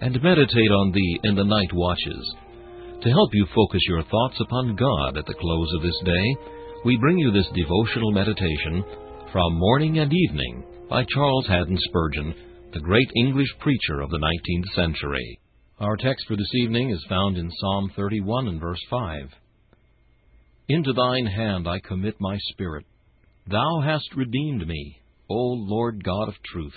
and meditate on thee in the night watches. To help you focus your thoughts upon God at the close of this day, we bring you this devotional meditation from Morning and Evening by Charles Haddon Spurgeon, the great English preacher of the 19th century. Our text for this evening is found in Psalm 31 and verse 5. Into thine hand I commit my spirit. Thou hast redeemed me, O Lord God of truth.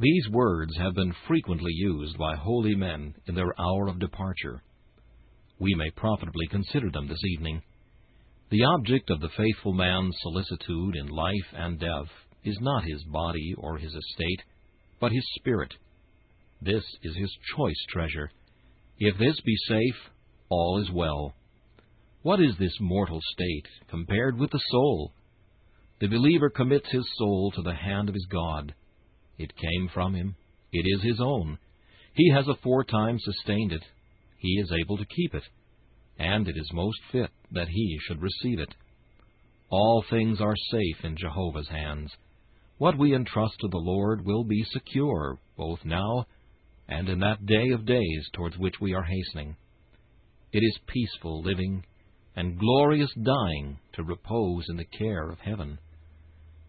These words have been frequently used by holy men in their hour of departure. We may profitably consider them this evening. The object of the faithful man's solicitude in life and death is not his body or his estate, but his spirit. This is his choice treasure. If this be safe, all is well. What is this mortal state compared with the soul? The believer commits his soul to the hand of his God. It came from him. It is his own. He has aforetime sustained it. He is able to keep it. And it is most fit that he should receive it. All things are safe in Jehovah's hands. What we entrust to the Lord will be secure, both now and in that day of days towards which we are hastening. It is peaceful living and glorious dying to repose in the care of heaven.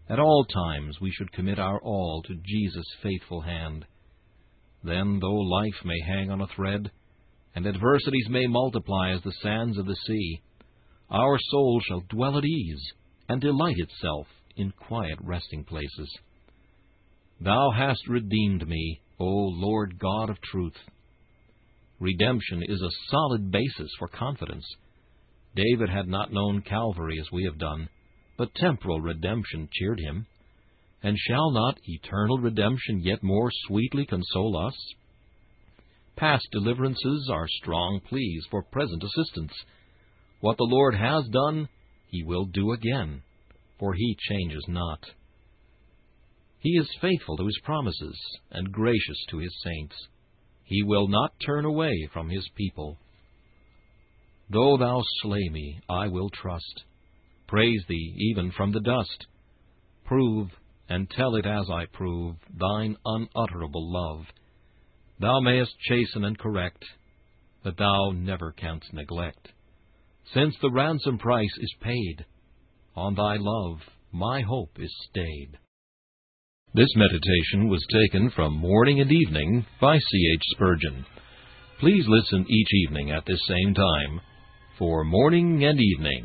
At all times we should commit our all to Jesus' faithful hand. Then, though life may hang on a thread, and adversities may multiply as the sands of the sea, our soul shall dwell at ease and delight itself in quiet resting places. Thou hast redeemed me, O Lord God of truth. Redemption is a solid basis for confidence. David had not known Calvary as we have done, but temporal redemption cheered him. And shall not eternal redemption yet more sweetly console us? Past deliverances are strong pleas for present assistance. What the Lord has done, he will do again, for he changes not. He is faithful to his promises and gracious to his saints. He will not turn away from his people. Though thou slay me, I will trust. Praise thee even from the dust. Prove, and tell it as I prove, thine unutterable love. Thou mayest chasten and correct, but thou never canst neglect. since the ransom price is paid. On thy love my hope is stayed. This meditation was taken from Morning and Evening by C. H. Spurgeon. Please listen each evening at this same time for Morning and Evening.